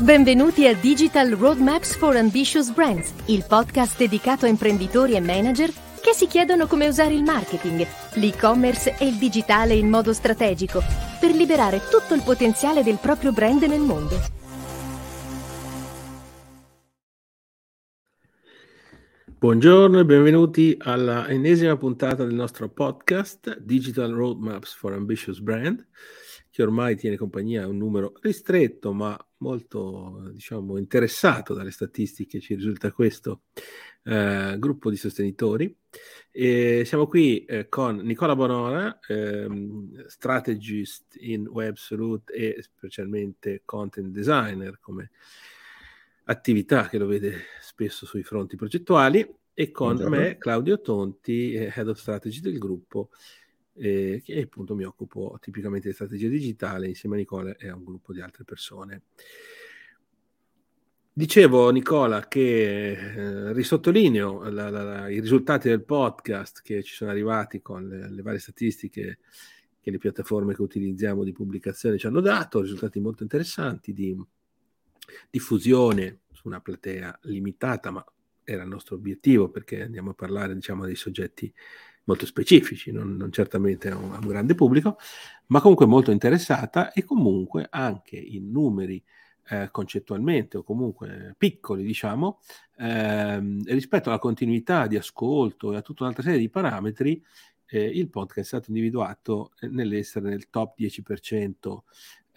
Benvenuti a Digital Roadmaps for Ambitious Brands, il podcast dedicato a imprenditori e manager che si chiedono come usare il marketing, l'e-commerce e il digitale in modo strategico per liberare tutto il potenziale del proprio brand nel mondo. Buongiorno e benvenuti alla ennesima puntata del nostro podcast Digital Roadmaps for Ambitious Brand che ormai tiene compagnia a un numero ristretto ma molto diciamo, interessato dalle statistiche, ci risulta questo eh, gruppo di sostenitori. E siamo qui eh, con Nicola Bonora, ehm, strategist in WebSolute e specialmente content designer come attività che lo vede spesso sui fronti progettuali e con Buongiorno. me Claudio Tonti, eh, Head of Strategy del gruppo eh, che appunto mi occupo tipicamente di strategia digitale insieme a Nicola e a un gruppo di altre persone. Dicevo Nicola che eh, risottolineo la, la, la, i risultati del podcast che ci sono arrivati con le, le, varie statistiche che le piattaforme che utilizziamo di pubblicazione ci hanno dato, risultati molto interessanti di diffusione su una platea limitata, ma era il nostro obiettivo perché andiamo a parlare diciamo dei soggetti molto specifici, non, non certamente a un, a un, grande pubblico, ma comunque molto interessata e comunque anche in numeri eh, concettualmente o comunque piccoli, diciamo, ehm, rispetto alla continuità di ascolto e a tutta un'altra serie di parametri, eh, il podcast è stato individuato nell'essere nel top 10%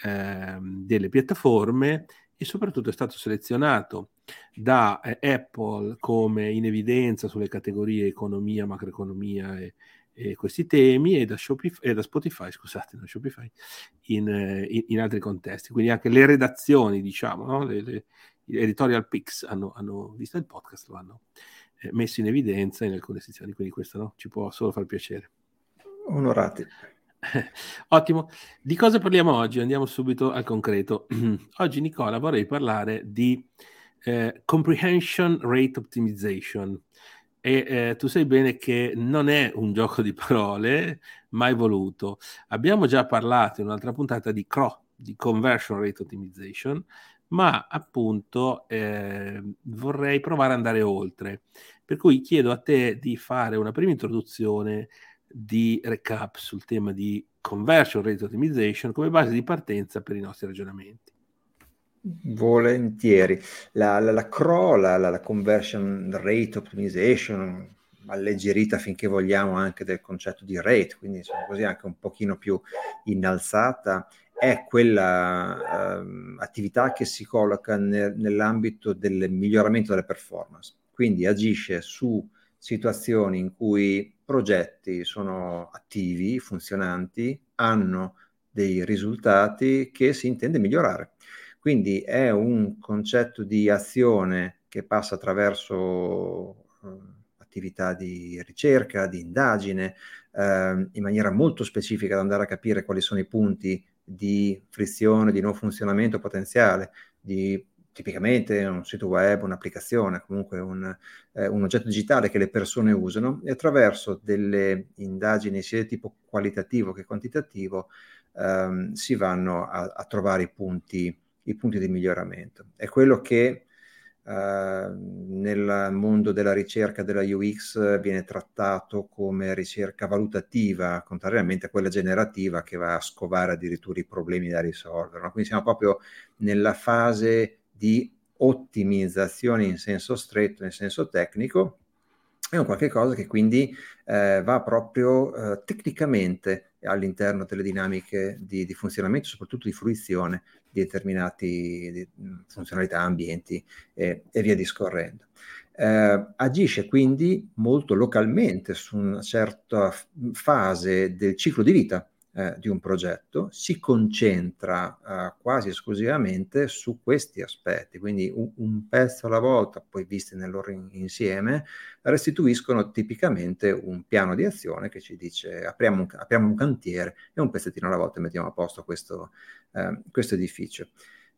ehm, delle piattaforme e soprattutto è stato selezionato da eh, Apple come in evidenza sulle categorie economia, macroeconomia e, e questi temi e da, Shopify, e da Spotify, scusate, non Shopify, in, eh, in, in, altri contesti. Quindi anche le redazioni, diciamo, no? le, le, gli editorial picks hanno, hanno, visto il podcast, lo hanno eh, messo in evidenza in alcune sezioni, quindi questo no? ci può solo far piacere. Onorati. Ottimo. Di cosa parliamo oggi? Andiamo subito al concreto. oggi, Nicola, vorrei parlare di eh, Comprehension Rate Optimization. E eh, tu sai bene che non è un gioco di parole mai voluto. Abbiamo già parlato in un'altra puntata di CRO, di Conversion Rate Optimization, ma appunto eh, vorrei provare ad andare oltre. Per cui chiedo a te di fare una prima introduzione di recap sul tema di conversion rate optimization come base di partenza per i nostri ragionamenti. Volentieri. La, la, la CRO, la, la, conversion rate optimization, alleggerita finché vogliamo anche del concetto di rate, quindi insomma così anche un pochino più innalzata, è quella uh, attività che si colloca ne, nell'ambito del miglioramento delle performance, quindi agisce su situazioni in cui progetti sono attivi, funzionanti, hanno dei risultati che si intende migliorare. Quindi è un concetto di azione che passa attraverso uh, attività di ricerca, di indagine, uh, in maniera molto specifica da andare a capire quali sono i punti di frizione, di non funzionamento potenziale, di tipicamente un sito web, un'applicazione, comunque un, eh, un, oggetto digitale che le persone usano e attraverso delle indagini sia di tipo qualitativo che quantitativo ehm, si vanno a, a trovare i punti, i punti, di miglioramento. È quello che eh, nel mondo della ricerca della UX viene trattato come ricerca valutativa, contrariamente a quella generativa che va a scovare addirittura i problemi da risolvere. No? Quindi siamo proprio nella fase di ottimizzazione in senso stretto, in senso tecnico, è un qualche cosa che quindi eh, va proprio eh, tecnicamente all'interno delle dinamiche di, di, funzionamento, soprattutto di fruizione di determinate di, funzionalità, ambienti e, e via discorrendo. Eh, agisce quindi molto localmente su una certa fase del ciclo di vita eh, di un progetto, si concentra eh, quasi esclusivamente su questi aspetti, quindi un, un, pezzo alla volta, poi visti nel loro in, insieme, restituiscono tipicamente un piano di azione che ci dice apriamo un, apriamo un cantiere e un pezzettino alla volta mettiamo a posto questo, eh, questo edificio.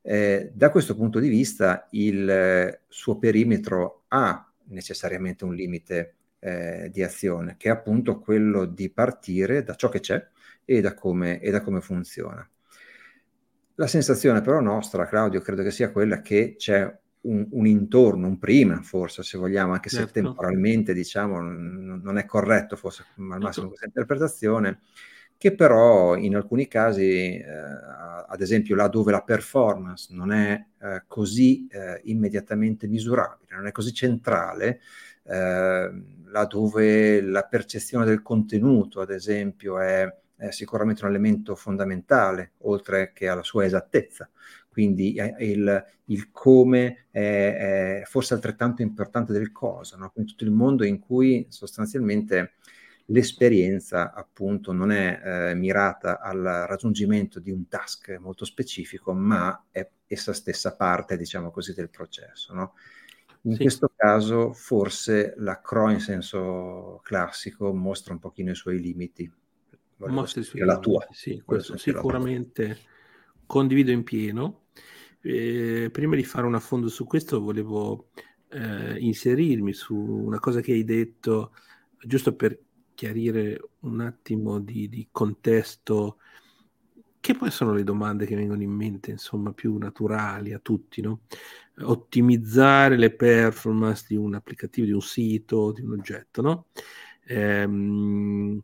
Eh, da questo punto di vista il suo perimetro ha necessariamente un limite eh, di azione, che è appunto quello di partire da ciò che c'è, e da come, e da come funziona. La sensazione però nostra, Claudio, credo che sia quella che c'è un, un, intorno, un prima, forse, se vogliamo, anche certo. se temporalmente, diciamo, n- non è corretto, forse al massimo certo. questa interpretazione, che però in alcuni casi, eh, ad esempio là dove la performance non è eh, così eh, immediatamente misurabile, non è così centrale, ehm, là dove la percezione del contenuto, ad esempio, è, è sicuramente un elemento fondamentale, oltre che alla sua esattezza quindi eh, il, il come è, è, forse altrettanto importante del cosa, no? quindi tutto il mondo in cui sostanzialmente l'esperienza appunto non è eh, mirata al raggiungimento di un task molto specifico, ma è essa stessa parte, diciamo così, del processo. No? In sì. questo caso forse la CRO in senso classico mostra un pochino i suoi limiti. Mostra i suoi la tua. Sì, questo sicuramente condivido in pieno. Eh, prima di fare un affondo su questo volevo eh, inserirmi su una cosa che hai detto, giusto per chiarire un attimo di, di, contesto, che poi sono le domande che vengono in mente, insomma, più naturali a tutti, no? Ottimizzare le performance di un applicativo, di un sito, di un oggetto, no? Ehm,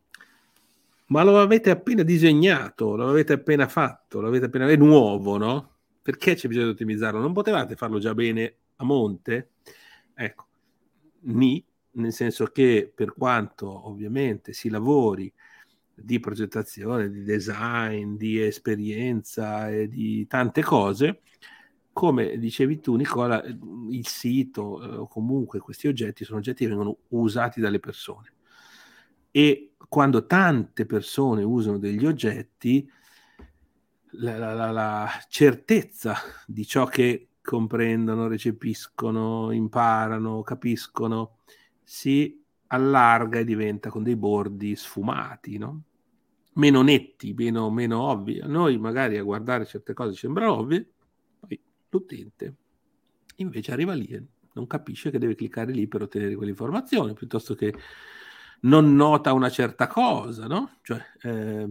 ma lo avete appena disegnato, lo avete appena fatto, lo avete appena... è nuovo, no? Perché c'è bisogno di ottimizzarlo? Non potevate farlo già bene a monte? Ecco, ni, nel senso che per quanto ovviamente si lavori di progettazione, di design, di esperienza e di tante cose, come dicevi tu Nicola, il sito eh, o comunque questi oggetti sono oggetti che vengono usati dalle persone e quando tante persone usano degli oggetti, la, la, la, certezza di ciò che comprendono, recepiscono, imparano, capiscono, si allarga e diventa con dei bordi sfumati, no? meno netti, meno, meno ovvi. A noi magari a guardare certe cose sembrano ovvie, poi l'utente invece arriva lì e non capisce che deve cliccare lì per ottenere quell'informazione, piuttosto che non nota una certa cosa, no? Cioè, eh,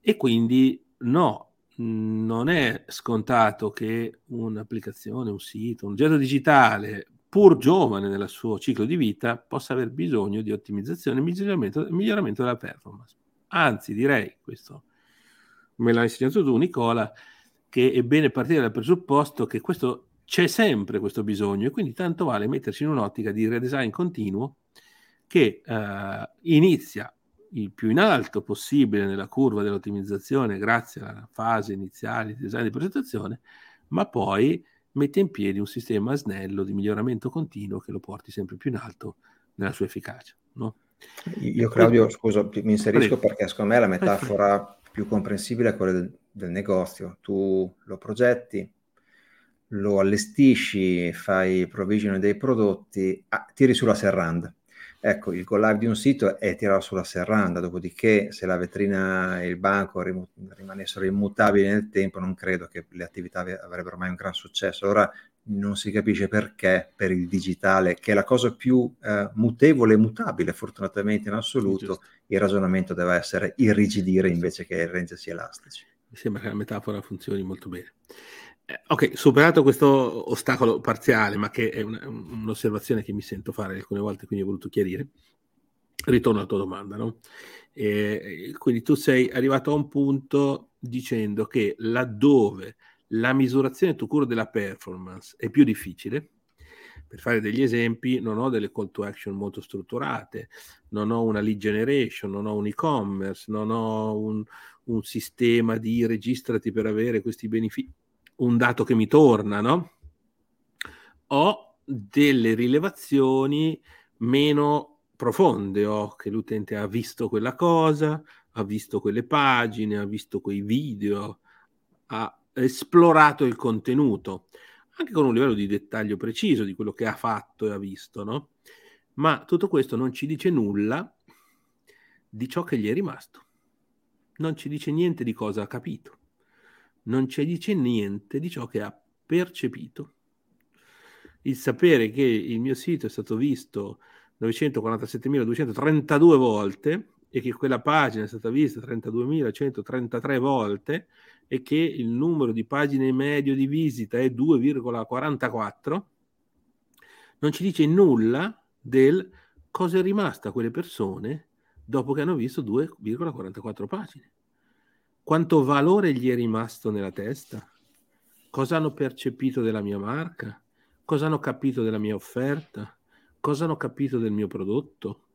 e quindi no, non è scontato che un'applicazione, un sito, un oggetto digitale, pur giovane nel suo ciclo di vita, possa aver bisogno di ottimizzazione e miglioramento, miglioramento della performance. Anzi, direi, questo me l'ha insegnato tu, Nicola, che è bene partire dal presupposto che questo, c'è sempre questo bisogno e quindi tanto vale mettersi in un'ottica di redesign continuo che eh, inizia il più in alto possibile nella curva dell'ottimizzazione grazie alla fase iniziale di design di progettazione, ma poi mette in piedi un sistema snello di miglioramento continuo che lo porti sempre più in alto nella sua efficacia. No? Io Claudio, scusa, mi inserisco Prego. perché secondo me la metafora più comprensibile è quella del, del negozio. Tu lo progetti, lo allestisci, fai provvision dei prodotti, ah, tiri sulla serranda Ecco, il go live di un sito è tirato sulla serranda, dopodiché se la vetrina e il banco rim- rimanessero immutabili nel tempo, non credo che le attività avrebbero mai un gran successo. Allora non si capisce perché per il digitale, che è la cosa più eh, mutevole e mutabile fortunatamente in assoluto, il ragionamento deve essere irrigidire invece che rendersi elastici. Mi sembra che la metafora funzioni molto bene. Eh, ok, superato questo ostacolo parziale, ma che è una, un'osservazione che mi sento fare alcune volte, quindi ho voluto chiarire, ritorno alla tua domanda. No? E, quindi tu sei arrivato a un punto dicendo che laddove la misurazione tu cura della performance è più difficile, per fare degli esempi, non ho delle call to action molto strutturate, non ho una lead generation, non ho un e-commerce, non ho un, un sistema di registrati per avere questi benefici un dato che mi torna, no? Ho delle rilevazioni meno profonde, ho che l'utente ha visto quella cosa, ha visto quelle pagine, ha visto quei video, ha esplorato il contenuto, anche con un livello di dettaglio preciso di quello che ha fatto e ha visto, no? Ma tutto questo non ci dice nulla di ciò che gli è rimasto. Non ci dice niente di cosa ha capito non ci dice niente di ciò che ha percepito. Il sapere che il mio sito è stato visto 947.232 volte e che quella pagina è stata vista 32.133 volte e che il numero di pagine medio di visita è 2,44, non ci dice nulla del cosa è rimasta a quelle persone dopo che hanno visto 2,44 pagine. Quanto valore gli è rimasto nella testa? Cosa hanno percepito della mia marca? Cosa hanno capito della mia offerta? Cosa hanno capito del mio prodotto?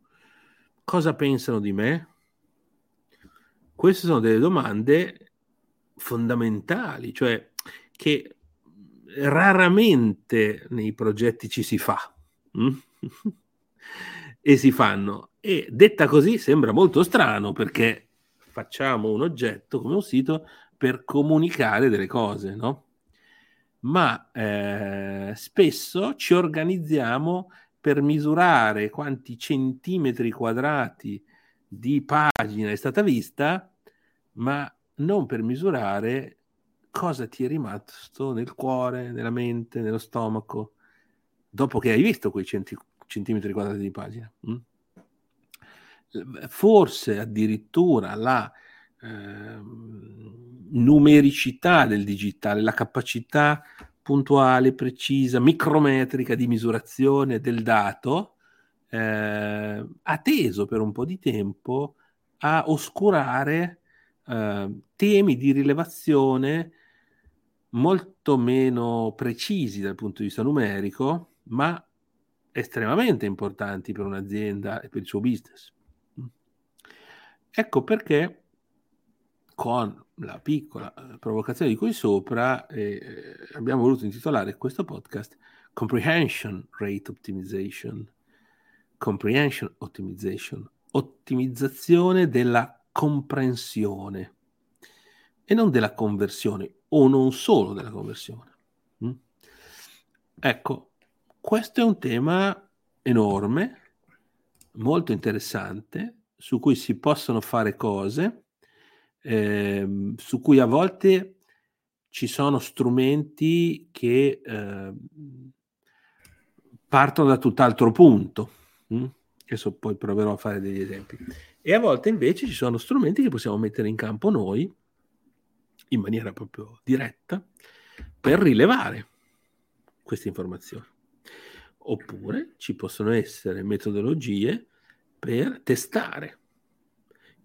Cosa pensano di me? Queste sono delle domande fondamentali, cioè che raramente nei progetti ci si fa mm? e si fanno. E detta così sembra molto strano perché facciamo un oggetto come un sito per comunicare delle cose, no? ma eh, spesso ci organizziamo per misurare quanti centimetri quadrati di pagina è stata vista, ma non per misurare cosa ti è rimasto nel cuore, nella mente, nello stomaco, dopo che hai visto quei centi- centimetri quadrati di pagina. Mm? Forse addirittura la eh, numericità del digitale, la capacità puntuale, precisa, micrometrica di misurazione del dato, eh, ha teso per un po' di tempo a oscurare eh, temi di rilevazione molto meno precisi dal punto di vista numerico, ma estremamente importanti per un'azienda e per il suo business. Ecco perché con la piccola eh, provocazione di qui sopra eh, abbiamo voluto intitolare questo podcast Comprehension Rate Optimization. Comprehension Optimization, ottimizzazione della comprensione e non della conversione o non solo della conversione. Mm? Ecco, questo è un tema enorme, molto interessante, su cui si possono fare cose eh, su cui a volte ci sono strumenti che eh, partono da tutt'altro punto. Hm? Adesso poi proverò a fare degli esempi. E a volte invece ci sono strumenti che possiamo mettere in campo noi in maniera proprio diretta per rilevare queste informazioni. Oppure ci possono essere metodologie per testare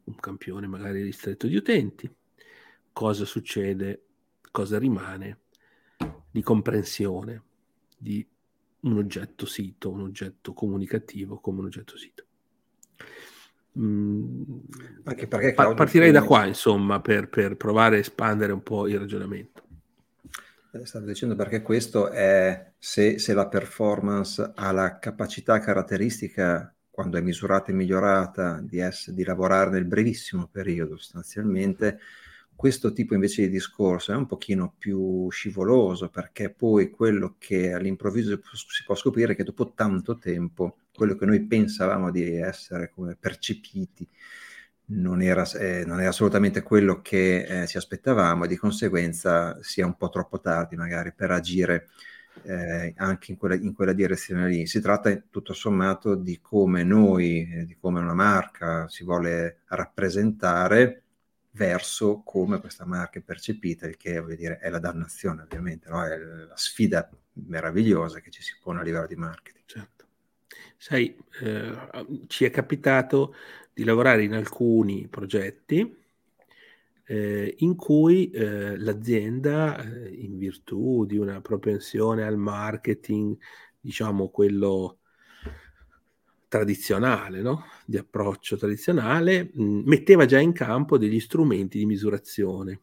un campione magari ristretto di utenti, cosa succede, cosa rimane di comprensione di un oggetto sito, un oggetto comunicativo come un oggetto sito. Mm, Anche perché pa- partirei da qua, insomma, per, per, provare a espandere un po' il ragionamento. Eh, stavo dicendo perché questo è se, se la performance ha la capacità caratteristica quando è misurata e migliorata, di, essere, di lavorare nel brevissimo periodo sostanzialmente, questo tipo invece di discorso è un pochino più scivoloso perché poi quello che all'improvviso si può scoprire è che dopo tanto tempo quello che noi pensavamo di essere come percepiti non era, eh, non era assolutamente quello che eh, ci aspettavamo e di conseguenza sia un po' troppo tardi magari per agire eh, anche in quella, in quella, direzione lì. Si tratta tutto sommato di come noi, eh, di come una marca si vuole rappresentare verso come questa marca è percepita, il che dire è la dannazione ovviamente, no? è la sfida meravigliosa che ci si pone a livello di marketing. Certo. Sai, eh, ci è capitato di lavorare in alcuni progetti eh, in cui eh, l'azienda, eh, in virtù di una propensione al marketing, diciamo quello tradizionale, no? di approccio tradizionale, mh, metteva già in campo degli strumenti di misurazione.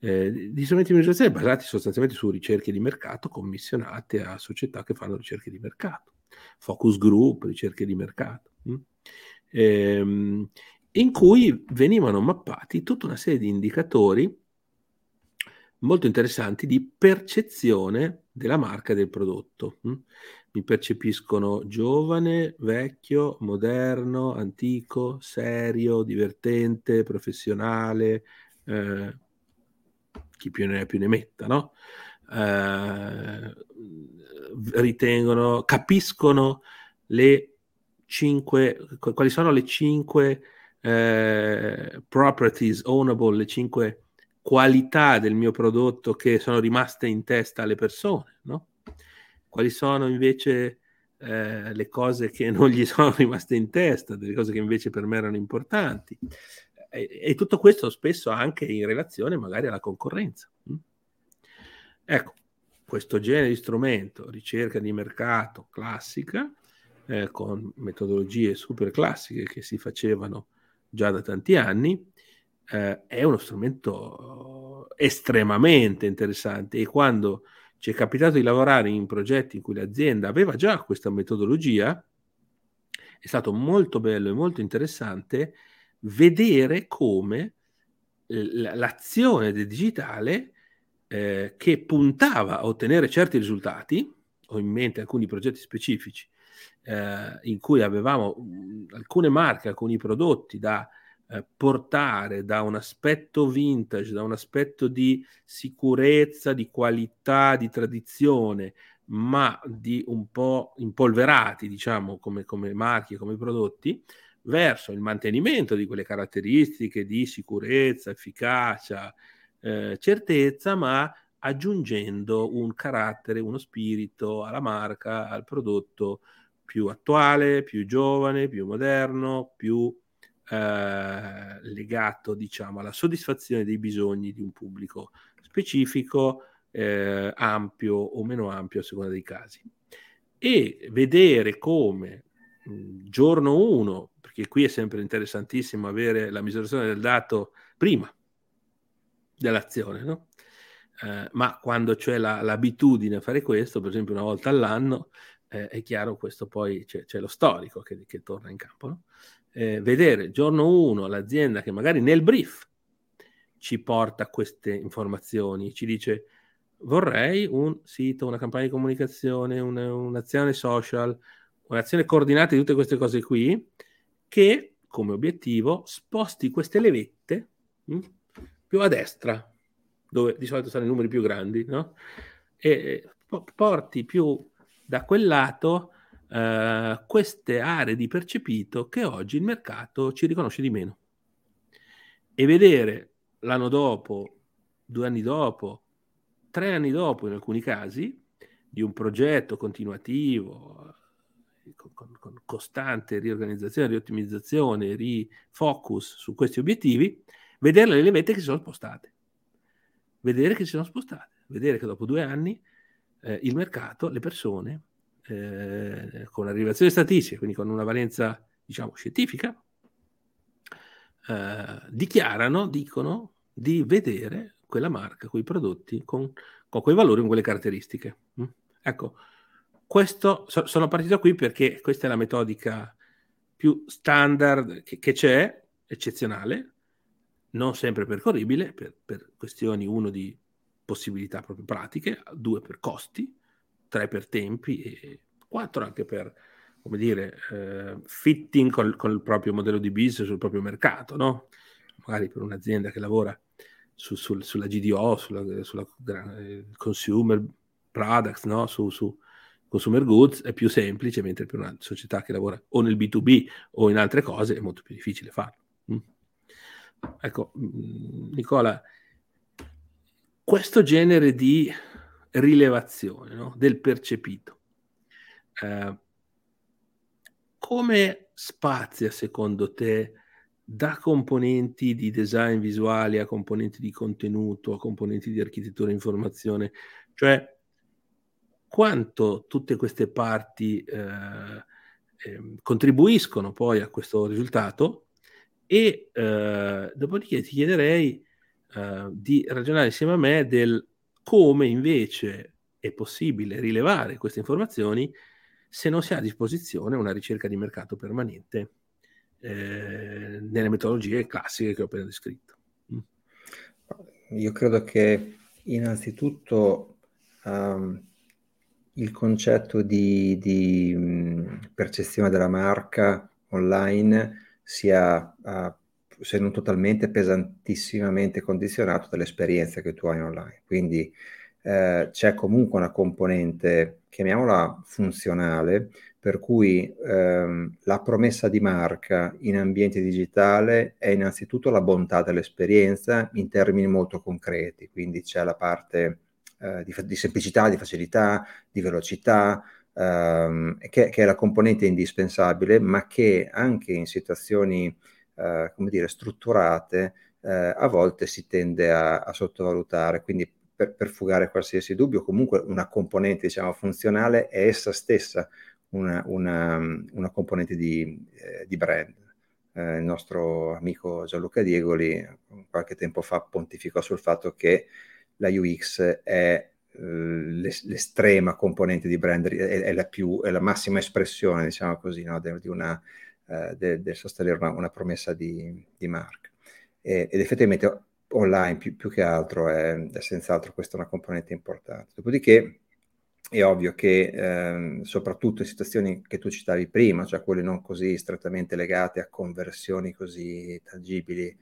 Eh, di strumenti di misurazione basati sostanzialmente su ricerche di mercato commissionate a società che fanno ricerche di mercato, focus group, ricerche di mercato. Mh? Ehm, in cui venivano mappati tutta una serie di indicatori molto interessanti di percezione della marca del prodotto. Mm? Mi percepiscono giovane, vecchio, moderno, antico, serio, divertente, professionale, eh, chi più ne ha più ne metta, no? Eh, ritengono, capiscono le cinque, quali sono le cinque eh, properties ownable, le cinque qualità del mio prodotto che sono rimaste in testa alle persone, no? Quali sono invece eh, le cose che non gli sono rimaste in testa, delle cose che invece per me erano importanti. E, e tutto questo spesso anche in relazione magari alla concorrenza. Ecco, questo genere di strumento, ricerca di mercato classica, eh, con metodologie super classiche che si facevano già da tanti anni, eh, è uno strumento estremamente interessante e quando ci è capitato di lavorare in progetti in cui l'azienda aveva già questa metodologia, è stato molto bello e molto interessante vedere come l'azione del digitale eh, che puntava a ottenere certi risultati, ho in mente alcuni progetti specifici eh, in cui avevamo mh, alcune marche, alcuni prodotti da eh, portare da un aspetto vintage, da un aspetto di sicurezza, di qualità, di tradizione, ma di un po' impolverati, diciamo, come, come marchi, come prodotti, verso il mantenimento di quelle caratteristiche di sicurezza, efficacia, eh, certezza, ma aggiungendo un carattere, uno spirito alla marca, al prodotto più attuale, più giovane, più moderno, più eh, legato diciamo alla soddisfazione dei bisogni di un pubblico specifico, eh, ampio o meno ampio a seconda dei casi. E vedere come giorno 1, perché qui è sempre interessantissimo avere la misurazione del dato prima dell'azione, no? Eh, ma quando c'è la, l'abitudine a fare questo, per esempio una volta all'anno, eh, è chiaro questo poi c'è, c'è lo storico che, che, torna in campo. No? eh, vedere giorno 1 l'azienda che magari nel brief ci porta queste informazioni, ci dice vorrei un sito, una campagna di comunicazione, una, un'azione social, un'azione coordinata di tutte queste cose qui, che come obiettivo sposti queste levette mh, hm, più a destra, dove di solito stanno i numeri più grandi, no? e porti più da quel lato uh, queste aree di percepito che oggi il mercato ci riconosce di meno. E vedere l'anno dopo, due anni dopo, tre anni dopo in alcuni casi, di un progetto continuativo, con, con, con costante riorganizzazione, riottimizzazione, rifocus su questi obiettivi, vedere le levette che si sono spostate. Vedere che si sono spostate, vedere che dopo due anni eh, il mercato, le persone eh, con arrivazione statistica, quindi con una valenza diciamo scientifica, eh, dichiarano, dicono di vedere quella marca, quei prodotti con, con quei valori, con quelle caratteristiche. Mm? Ecco, questo so, sono partito qui perché questa è la metodica più standard che, che c'è, eccezionale, non sempre percorribile per, per questioni, uno, di possibilità proprio pratiche, due per costi, tre per tempi e quattro anche per, come dire, eh, fitting col, col, proprio modello di business sul proprio mercato, no? Magari per un'azienda che lavora su, sul, sulla GDO, sulla, sulla eh, consumer products, no? Su, su, consumer goods è più semplice, mentre per una società che lavora o nel B2B o in altre cose è molto più difficile farlo. Mm. Ecco, mm, Nicola, questo genere di rilevazione no? del percepito. Eh, come spazia secondo te da componenti di design visuale a componenti di contenuto, a componenti di architettura e informazione? Cioè, quanto tutte queste parti eh, eh, contribuiscono poi a questo risultato? E eh, dopodiché ti chiederei eh, di ragionare insieme a me del come invece è possibile rilevare queste informazioni se non si ha a disposizione una ricerca di mercato permanente eh, nelle metodologie classiche che ho appena descritto. Mm. Io credo che innanzitutto um, il concetto di, di mm, percezione della marca online sia uh, se non totalmente, pesantissimamente condizionato dall'esperienza che tu hai online. Quindi eh, c'è comunque una componente, chiamiamola funzionale, Per cui ehm, la promessa di marca in ambiente digitale è innanzitutto la bontà dell'esperienza in termini molto concreti, quindi c'è la parte eh, di, di, semplicità, di facilità, di velocità, ehm, che, che, è la componente indispensabile, ma che anche in situazioni, eh, come dire, strutturate, eh, a volte si tende a, a sottovalutare. Quindi per, per, fugare qualsiasi dubbio, comunque una componente diciamo, funzionale è essa stessa una, una, una componente di, eh, di brand. Eh, il nostro amico Gianluca Diegoli qualche tempo fa pontificò sul fatto che la UX è eh, l'estrema componente di brand, è, la più, è la massima espressione, diciamo così, no? del de uh, de, de sostenere una, una, promessa di, di marca. E, ed effettivamente online più, più che altro è, è, senz'altro questa una componente importante. Dopodiché è ovvio che ehm, soprattutto in situazioni che tu citavi prima, cioè quelle non così strettamente legate a conversioni così tangibili,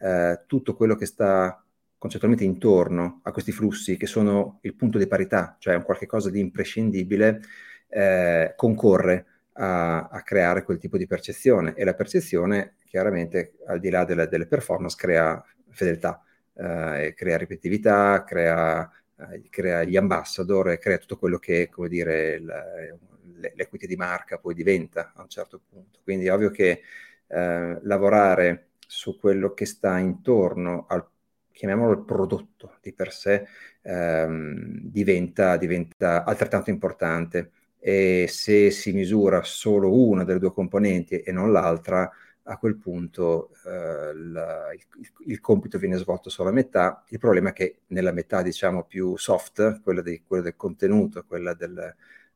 eh, tutto quello che sta concettualmente intorno a questi flussi che sono il punto di parità, cioè un qualche cosa di imprescindibile, eh, concorre a, a, creare quel tipo di percezione e la percezione chiaramente al di là delle, delle performance crea fedeltà, eh, crea ripetitività, crea eh, crea gli ambassador crea tutto quello che, come dire, l'equity di marca poi diventa a un certo punto. Quindi è ovvio che eh, lavorare su quello che sta intorno al, chiamiamolo il prodotto di per sé, ehm, diventa, diventa altrettanto importante e se si misura solo una delle due componenti e non l'altra, a quel punto eh, la, il, il, compito viene svolto solo a metà. Il problema è che nella metà, diciamo, più soft, quella, di, quella del contenuto, quella del,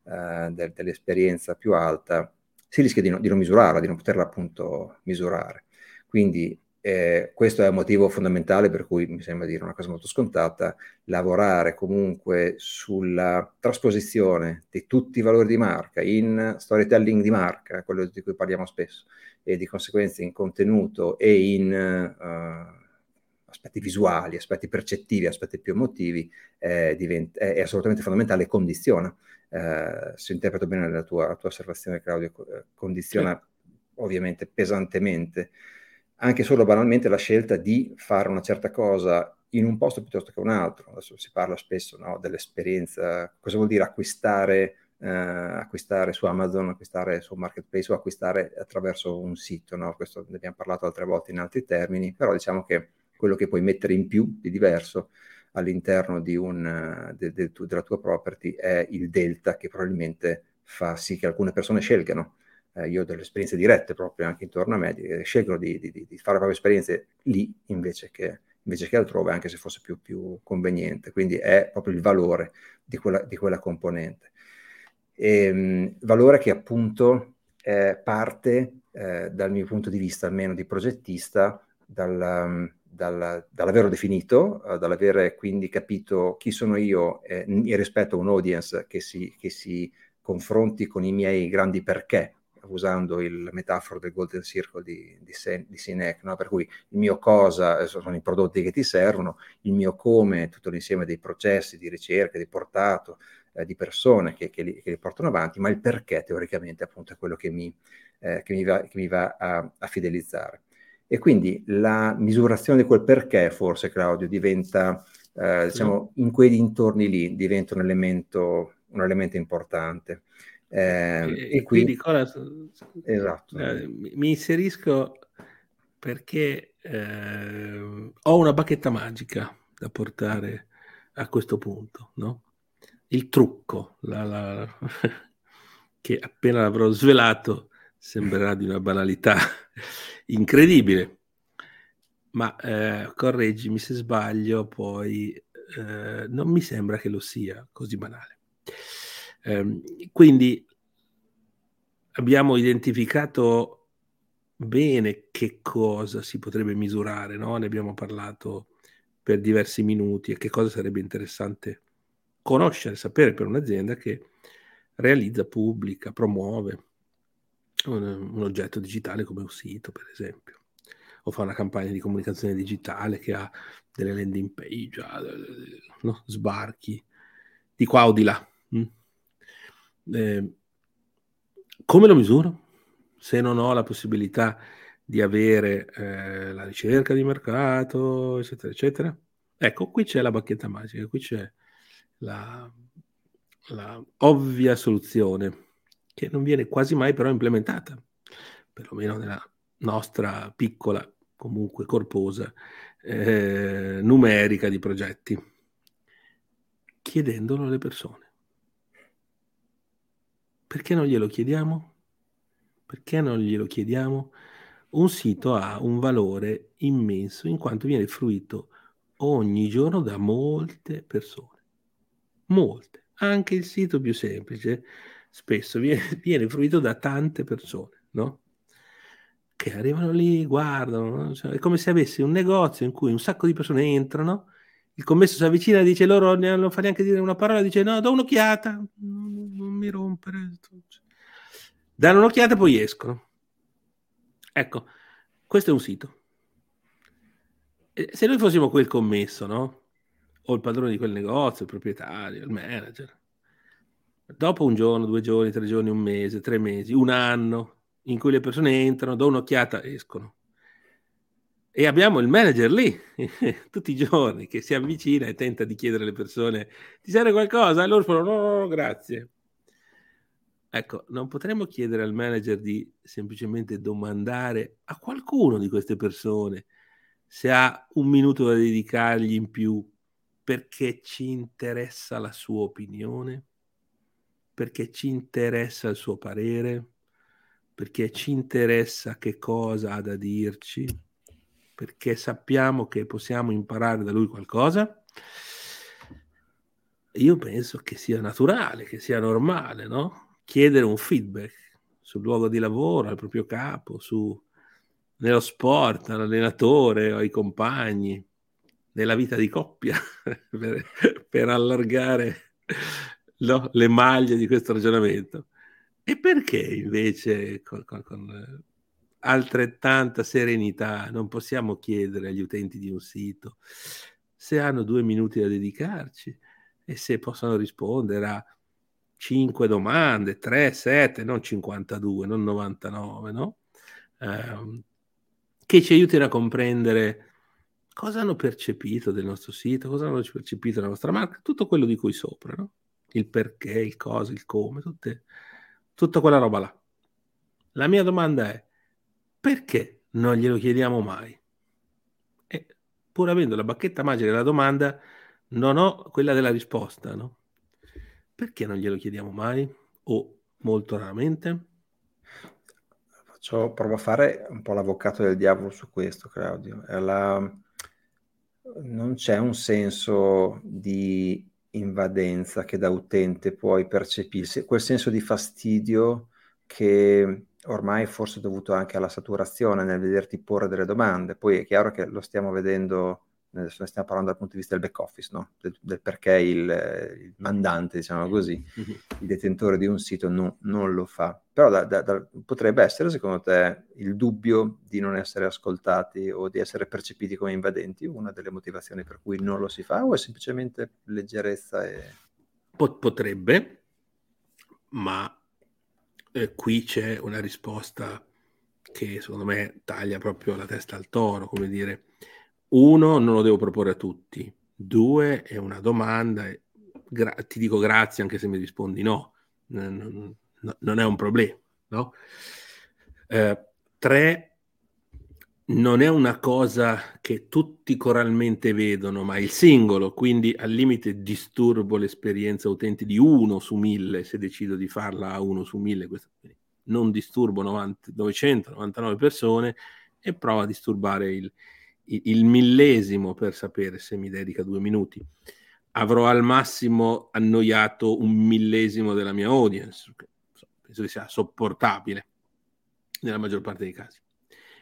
eh, del, dell'esperienza più alta, si rischia di, no, di non misurarla, di non poterla appunto misurare. Quindi eh, questo è un motivo fondamentale per cui mi sembra dire una cosa molto scontata, lavorare comunque sulla trasposizione di tutti i valori di marca in storytelling di marca, quello di cui parliamo spesso, e di conseguenza in contenuto e in uh, aspetti visuali, aspetti percettivi, aspetti più emotivi, eh, diventa, è, è, assolutamente fondamentale e condiziona, eh, se interpreto bene la tua, la tua osservazione Claudio, eh, condiziona sì. ovviamente pesantemente anche solo banalmente la scelta di fare una certa cosa in un posto piuttosto che un altro. Adesso si parla spesso no, dell'esperienza, cosa vuol dire acquistare, eh, acquistare su Amazon, acquistare su Marketplace o acquistare attraverso un sito. No? Questo ne abbiamo parlato altre volte in altri termini, però diciamo che quello che puoi mettere in più di diverso all'interno di un, de, de, de, della tua property è il delta che probabilmente fa sì che alcune persone scelgano eh, io ho delle esperienze dirette proprio anche intorno a me, di, scelgono di, di, di, fare proprio esperienze lì invece che, invece che altrove, anche se fosse più, più conveniente. Quindi è proprio il valore di quella, di quella componente. E, ehm, valore che appunto eh, parte, eh, dal mio punto di vista almeno di progettista, dal, dal, dall'averlo definito, uh, dall'avere quindi capito chi sono io eh, rispetto a un audience che si, che si confronti con i miei grandi perché usando il metaforo del Golden Circle di, di, Sen, di Sinek, no? per cui il mio cosa eh, sono i prodotti che ti servono, il mio come tutto l'insieme dei processi di ricerca, di portato, eh, di persone che, che, li, che, li, portano avanti, ma il perché teoricamente appunto è quello che mi, eh, che mi va, che mi va a, a, fidelizzare. E quindi la misurazione di quel perché forse Claudio diventa, eh, diciamo, in quei dintorni lì diventa un elemento, un elemento importante. Eh, e, e qui Nicola, esatto. Eh, mi inserisco perché eh, ho una bacchetta magica da portare a questo punto, no? Il trucco, la, la, che appena l'avrò svelato sembrerà di una banalità incredibile, ma eh, correggimi se sbaglio, poi eh, non mi sembra che lo sia così banale. Eh, quindi abbiamo identificato bene che cosa si potrebbe misurare, no? ne abbiamo parlato per diversi minuti e che cosa sarebbe interessante conoscere, sapere per un'azienda che realizza, pubblica, promuove un, un oggetto digitale come un sito, per esempio, o fa una campagna di comunicazione digitale che ha delle landing page, no? sbarchi di qua o di là. Mm? Eh, come lo misuro? Se non ho la possibilità di avere eh, la ricerca di mercato, eccetera, eccetera. Ecco, qui c'è la bacchetta magica, qui c'è la, la ovvia soluzione che non viene quasi mai però implementata, perlomeno nella nostra piccola, comunque corposa, eh, numerica di progetti, chiedendolo alle persone. Perché non glielo chiediamo? Perché non glielo chiediamo? Un sito ha un valore immenso in quanto viene fruito ogni giorno da molte persone. Molte. Anche il sito più semplice spesso viene, viene fruito da tante persone, no? Che arrivano lì, guardano, no? cioè, è come se avessi un negozio in cui un sacco di persone entrano, il commesso si avvicina e dice loro non fa neanche dire una parola, dice no, do un'occhiata, non, non mi rompere. Danno un'occhiata e poi escono. Ecco, questo è un sito. Se noi fossimo quel commesso, no? O il padrone di quel negozio, il proprietario, il manager, dopo un giorno, due giorni, tre giorni, un mese, tre mesi, un anno, in cui le persone entrano, do un'occhiata, escono. E abbiamo il manager lì, tutti i giorni, che si avvicina e tenta di chiedere alle persone, ti serve qualcosa? E loro fanno, no, no, no, grazie. Ecco, non potremmo chiedere al manager di semplicemente domandare a qualcuno di queste persone se ha un minuto da dedicargli in più perché ci interessa la sua opinione, perché ci interessa il suo parere, perché ci interessa che cosa ha da dirci, perché sappiamo che possiamo imparare da lui qualcosa. Io penso che sia naturale, che sia normale, no? chiedere un feedback sul luogo di lavoro, al proprio capo, su, nello sport, all'allenatore ai compagni, nella vita di coppia, per, per allargare no, le maglie di questo ragionamento. E perché invece con, con, con altrettanta serenità non possiamo chiedere agli utenti di un sito se hanno due minuti da dedicarci e se possono rispondere a 5 domande, 3, 7, non 52, non 99, no? Eh, che ci aiutino a comprendere cosa hanno percepito del nostro sito, cosa hanno percepito della nostra marca, tutto quello di cui sopra, no? Il perché, il cosa, il come, tutte, tutta quella roba là. La mia domanda è, perché non glielo chiediamo mai? E pur avendo la bacchetta magica della domanda, non ho quella della risposta, no? Perché non glielo chiediamo mai o molto raramente? Faccio, provo a fare un po' l'avvocato del diavolo su questo, Claudio. La... Non c'è un senso di invadenza che da utente puoi percepire, quel senso di fastidio che ormai forse dovuto anche alla saturazione nel vederti porre delle domande. Poi è chiaro che lo stiamo vedendo adesso ne stiamo parlando dal punto di vista del back office, no? del, del, perché il, il, mandante, diciamo così, il detentore di un sito no, non lo fa. Però da, da, da, potrebbe essere, secondo te, il dubbio di non essere ascoltati o di essere percepiti come invadenti una delle motivazioni per cui non lo si fa o è semplicemente leggerezza e... Potrebbe, ma eh, qui c'è una risposta che secondo me taglia proprio la testa al toro, come dire uno, non lo devo proporre a tutti. Due, è una domanda. Gra- ti dico grazie anche se mi rispondi no. Non, non è un problema. No? Eh, tre, non è una cosa che tutti coralmente vedono, ma il singolo, quindi al limite disturbo l'esperienza utente di uno su mille se decido di farla a uno su mille. Non disturbo 90, 999 persone e provo a disturbare il, il millesimo per sapere se mi dedica due minuti. Avrò al massimo annoiato un millesimo della mia audience, penso che sia sopportabile nella maggior parte dei casi.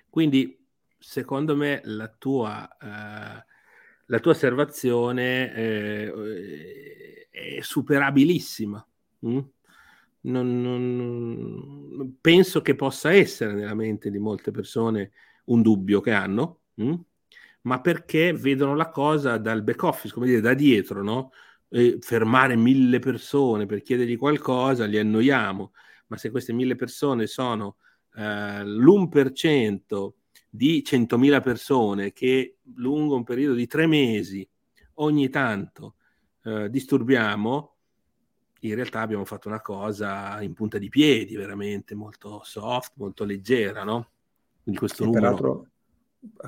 Quindi, secondo me, la tua, eh, la tua osservazione eh, è superabilissima. Mm? Non, non, penso che possa essere nella mente di molte persone un dubbio che hanno. Mm? ma perché vedono la cosa dal back office, come dire, da dietro, no? E fermare mille persone per chiedergli qualcosa, li annoiamo, ma se queste mille persone sono eh, l'1% di 100.000 persone che lungo un periodo di tre mesi ogni tanto eh, disturbiamo, in realtà abbiamo fatto una cosa in punta di piedi, veramente molto soft, molto leggera, no? Quindi questo numero... Peraltro,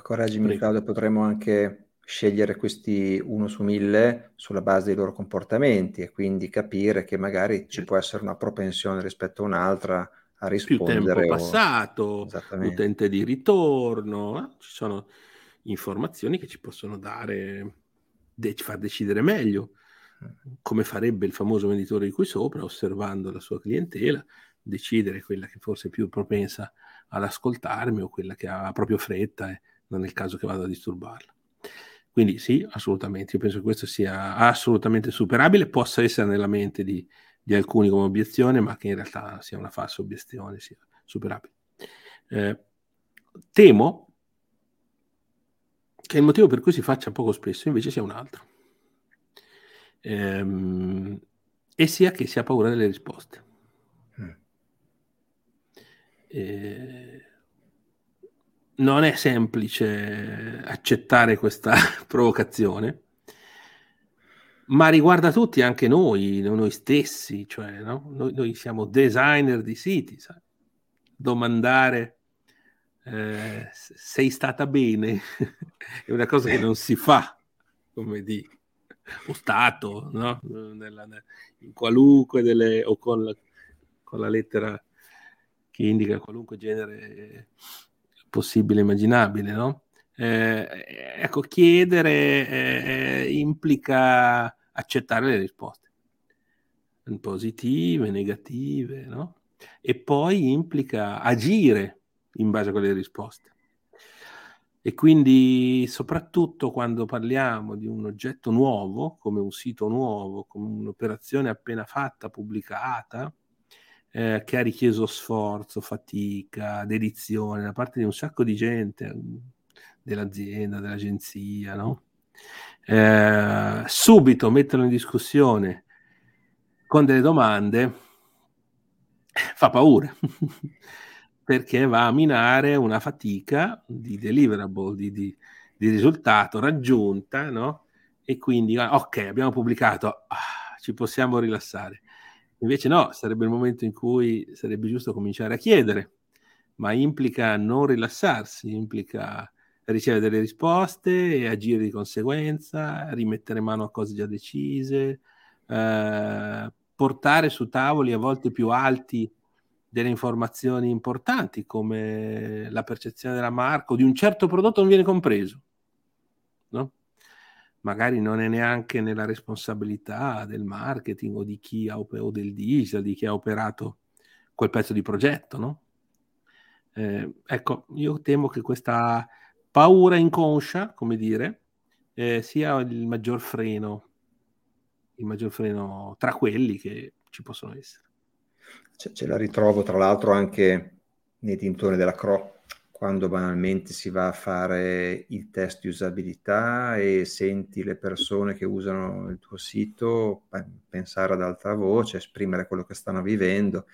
correggimi Claudio, potremmo anche scegliere questi uno su mille sulla base dei loro comportamenti e quindi capire che magari ci può essere una propensione rispetto a un'altra a rispondere. Più tempo passato, l'utente di ritorno, eh? ci sono informazioni che ci possono dare, de- far decidere meglio, come farebbe il famoso venditore di qui sopra, osservando la sua clientela, decidere quella che forse è più propensa ad ascoltarmi o quella che ha proprio fretta e non è il caso che vado a disturbarla. Quindi sì, assolutamente, io penso che questo sia assolutamente superabile, possa essere nella mente di, di alcuni come obiezione, ma che in realtà sia una falsa obiezione, sia superabile. Eh, temo che il motivo per cui si faccia poco spesso invece sia un altro. Ehm, e sia che si ha paura delle risposte. Mm. Eh, non è semplice accettare questa provocazione ma riguarda tutti, anche noi, noi stessi, cioè no? noi, noi, siamo designer di siti, sai? domandare eh, sei stata bene è una cosa che non si fa, come di o stato, no? Nella, in qualunque delle, o con la, con la lettera che indica qualunque genere possibile immaginabile, no? Eh, ecco, chiedere eh, implica accettare le risposte, positive, negative, no? E poi implica agire in base a quelle risposte. E quindi, soprattutto quando parliamo di un oggetto nuovo, come un sito nuovo, come un'operazione appena fatta, pubblicata, eh, che ha richiesto sforzo, fatica, dedizione da parte di un sacco di gente, dell'azienda, dell'agenzia, no? Eh, subito metterlo in discussione con delle domande fa paura perché va a minare una fatica di deliverable, di, di, di risultato raggiunta, no? E quindi, ah, ok, abbiamo pubblicato, ah, ci possiamo rilassare. Invece no, sarebbe il momento in cui sarebbe giusto cominciare a chiedere, ma implica non rilassarsi, implica ricevere delle risposte e agire di conseguenza, rimettere mano a cose già decise, eh, portare su tavoli a volte più alti delle informazioni importanti come la percezione della marca o di un certo prodotto non viene compreso. No? Magari non è neanche nella responsabilità del marketing o, di chi ha, o del digital, di chi ha operato quel pezzo di progetto. No? Eh, ecco, io temo che questa paura inconscia, come dire, eh, sia il maggior freno, il maggior freno tra quelli che ci possono essere. Ce, ce la ritrovo tra l'altro anche nei dintorni della CRO, quando banalmente si va a fare il test di usabilità e senti le persone che usano il tuo sito pensare ad alta voce, esprimere quello che stanno vivendo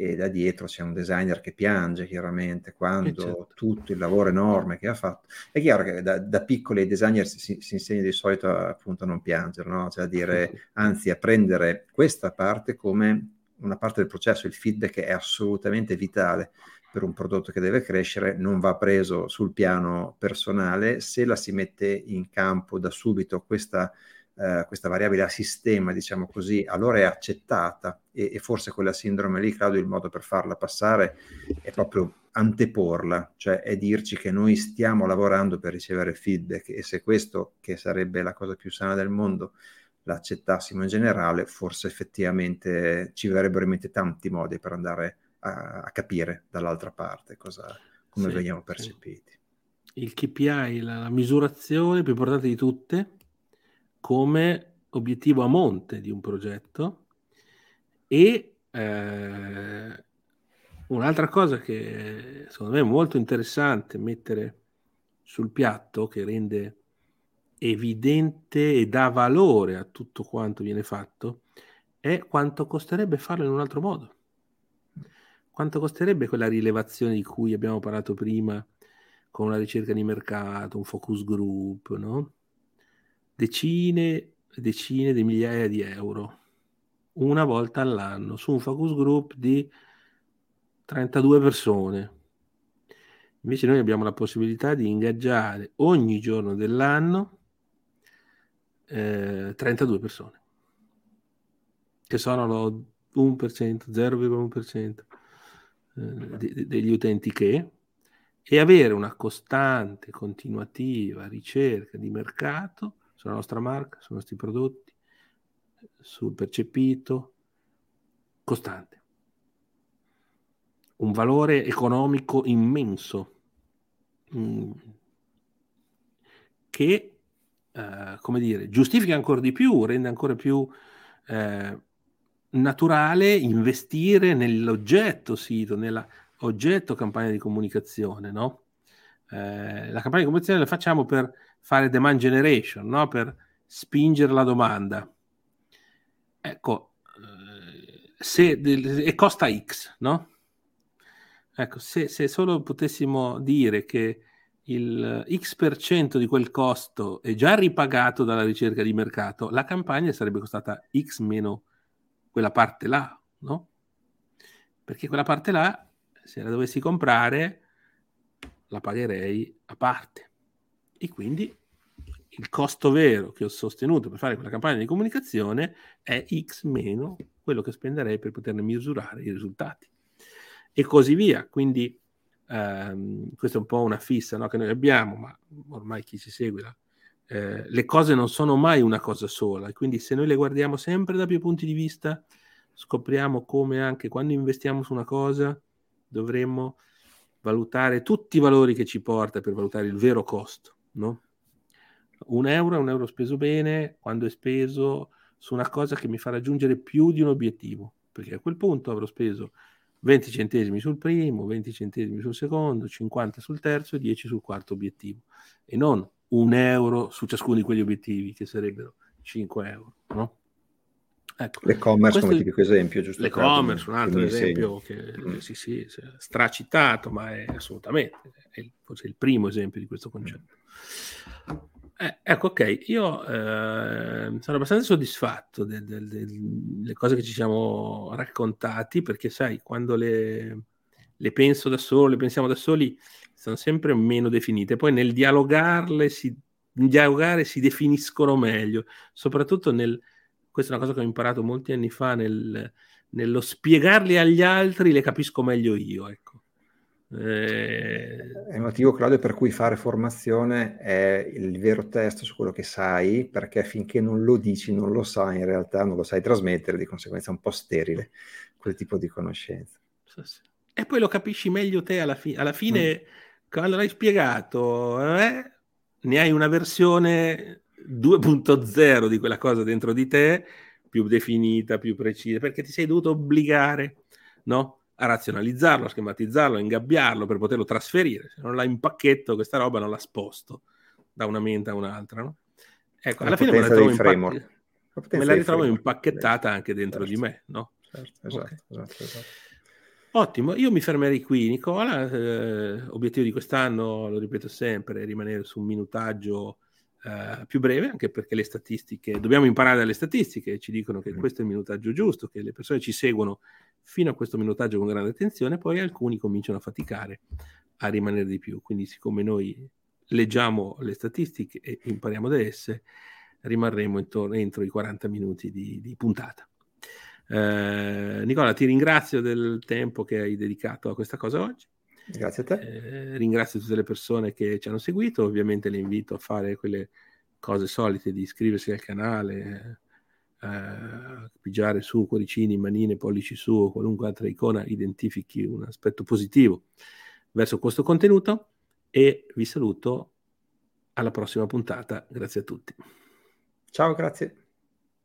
e da dietro c'è un designer che piange chiaramente quando certo. tutto il lavoro enorme che ha fatto. È chiaro che da, da piccoli designer si, si, insegna di solito appunto a non piangere, no? cioè a dire, anzi a prendere questa parte come una parte del processo, il feedback è assolutamente vitale per un prodotto che deve crescere, non va preso sul piano personale, se la si mette in campo da subito questa eh, questa variabile a sistema, diciamo così, allora è accettata e, e, forse quella sindrome lì, Claudio, il modo per farla passare è proprio anteporla, cioè è dirci che noi stiamo lavorando per ricevere feedback e se questo, che sarebbe la cosa più sana del mondo, l'accettassimo in generale, forse effettivamente ci verrebbero in mente tanti modi per andare a, a capire dall'altra parte cosa, come sì, veniamo percepiti. Sì. Il KPI, la, la misurazione più importante di tutte, come obiettivo a monte di un progetto e eh, un'altra cosa che secondo me è molto interessante mettere sul piatto che rende evidente e dà valore a tutto quanto viene fatto è quanto costerebbe farlo in un altro modo. quanto costerebbe quella rilevazione di cui abbiamo parlato prima con una ricerca di mercato, un focus group, no? Decine e decine di migliaia di euro, una volta all'anno, su un focus group di 32 persone. Invece noi abbiamo la possibilità di ingaggiare ogni giorno dell'anno eh, 32 persone, che sono lo 1%, 0,1% eh, de- degli utenti che, e avere una costante, continuativa ricerca di mercato sulla nostra marca, sui nostri prodotti, sul percepito, costante. Un valore economico immenso mm, che, eh, come dire, giustifica ancora di più, rende ancora più eh, naturale investire nell'oggetto sito, nell'oggetto campagna di comunicazione, no? Eh, la campagna di comunicazione la facciamo per fare demand generation, no? per spingere la domanda. Ecco, eh, se, e costa X, no? Ecco, se, se solo potessimo dire che il X% di quel costo è già ripagato dalla ricerca di mercato, la campagna sarebbe costata X meno quella parte là, no? Perché quella parte là, se la dovessi comprare, la pagherei a parte. E quindi il costo vero che ho sostenuto per fare quella campagna di comunicazione è X meno quello che spenderei per poterne misurare i risultati. E così via. Quindi ehm, questa è un po' una fissa no, che noi abbiamo, ma ormai chi ci segue la, eh, le cose non sono mai una cosa sola e quindi se noi le guardiamo sempre da più punti di vista scopriamo come anche quando investiamo su una cosa dovremmo valutare tutti i valori che ci porta per valutare il vero costo, no? Un euro è un euro speso bene quando è speso su una cosa che mi fa raggiungere più di un obiettivo, perché a quel punto avrò speso 20 centesimi sul primo, 20 centesimi sul secondo, 50 sul terzo e 10 sul quarto obiettivo, e non un euro su ciascuno di quegli obiettivi, che sarebbero 5 euro, no? Ecco, L'e-commerce come tipico esempio, giusto? L'e-commerce, un altro esempio che mm. sì, sì, stracitato, ma è assolutamente, è forse il primo esempio di questo concetto. Eh, ecco, ok, io eh, sono abbastanza soddisfatto delle de, de, cose che ci siamo raccontati, perché sai, quando le, le penso da solo, le pensiamo da soli, sono sempre meno definite. Poi nel dialogarle si, dialogare si definiscono meglio, soprattutto nel questa è una cosa che ho imparato molti anni fa nel, nello spiegarli agli altri, le capisco meglio io. Ecco. Eh... È il motivo, Claudio, per cui fare formazione è il vero test su quello che sai, perché finché non lo dici, non lo sai, in realtà non lo sai trasmettere, di conseguenza è un po' sterile quel tipo di conoscenza. E poi lo capisci meglio te alla, fi- alla fine, mm. quando l'hai spiegato, eh, ne hai una versione 2.0 di quella cosa dentro di te, più definita, più precisa, perché ti sei dovuto obbligare no? a razionalizzarlo, a schematizzarlo, a ingabbiarlo per poterlo trasferire. Se non l'ha in pacchetto, questa roba non la sposto da una mente a un'altra. No? Ecco, alla fine me la, ritrovo, impac- me la ritrovo impacchettata anche dentro certo. di me. No? Certo, esatto, okay. esatto, esatto. Ottimo, io mi fermerei qui, Nicola. Eh, obiettivo di quest'anno, lo ripeto sempre, è rimanere su un minutaggio Uh, più breve, anche perché le statistiche, dobbiamo imparare dalle statistiche, ci dicono che mm. questo è il minutaggio giusto, che le persone ci seguono fino a questo minutaggio con grande attenzione, poi alcuni cominciano a faticare a rimanere di più. Quindi, siccome noi leggiamo le statistiche e impariamo da esse, rimarremo intorno, entro i 40 minuti di, di puntata. Uh, Nicola, ti ringrazio del tempo che hai dedicato a questa cosa oggi. Grazie a te. Eh, ringrazio tutte le persone che ci hanno seguito, ovviamente le invito a fare quelle cose solite di iscriversi al canale, eh, pigiare su cuoricini, manine, pollici su o qualunque altra icona identifichi un aspetto positivo verso questo contenuto e vi saluto alla prossima puntata. Grazie a tutti. Ciao, grazie.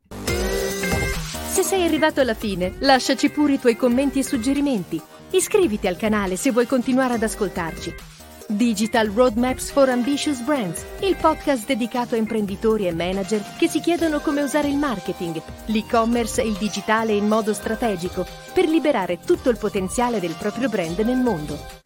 Se sei arrivato alla fine, lasciaci pure i tuoi commenti e suggerimenti. Iscriviti al canale se vuoi continuare ad ascoltarci. Digital Roadmaps for Ambitious Brands, il podcast dedicato a imprenditori e manager che si chiedono come usare il marketing, l'e-commerce e il digitale in modo strategico per liberare tutto il potenziale del proprio brand nel mondo.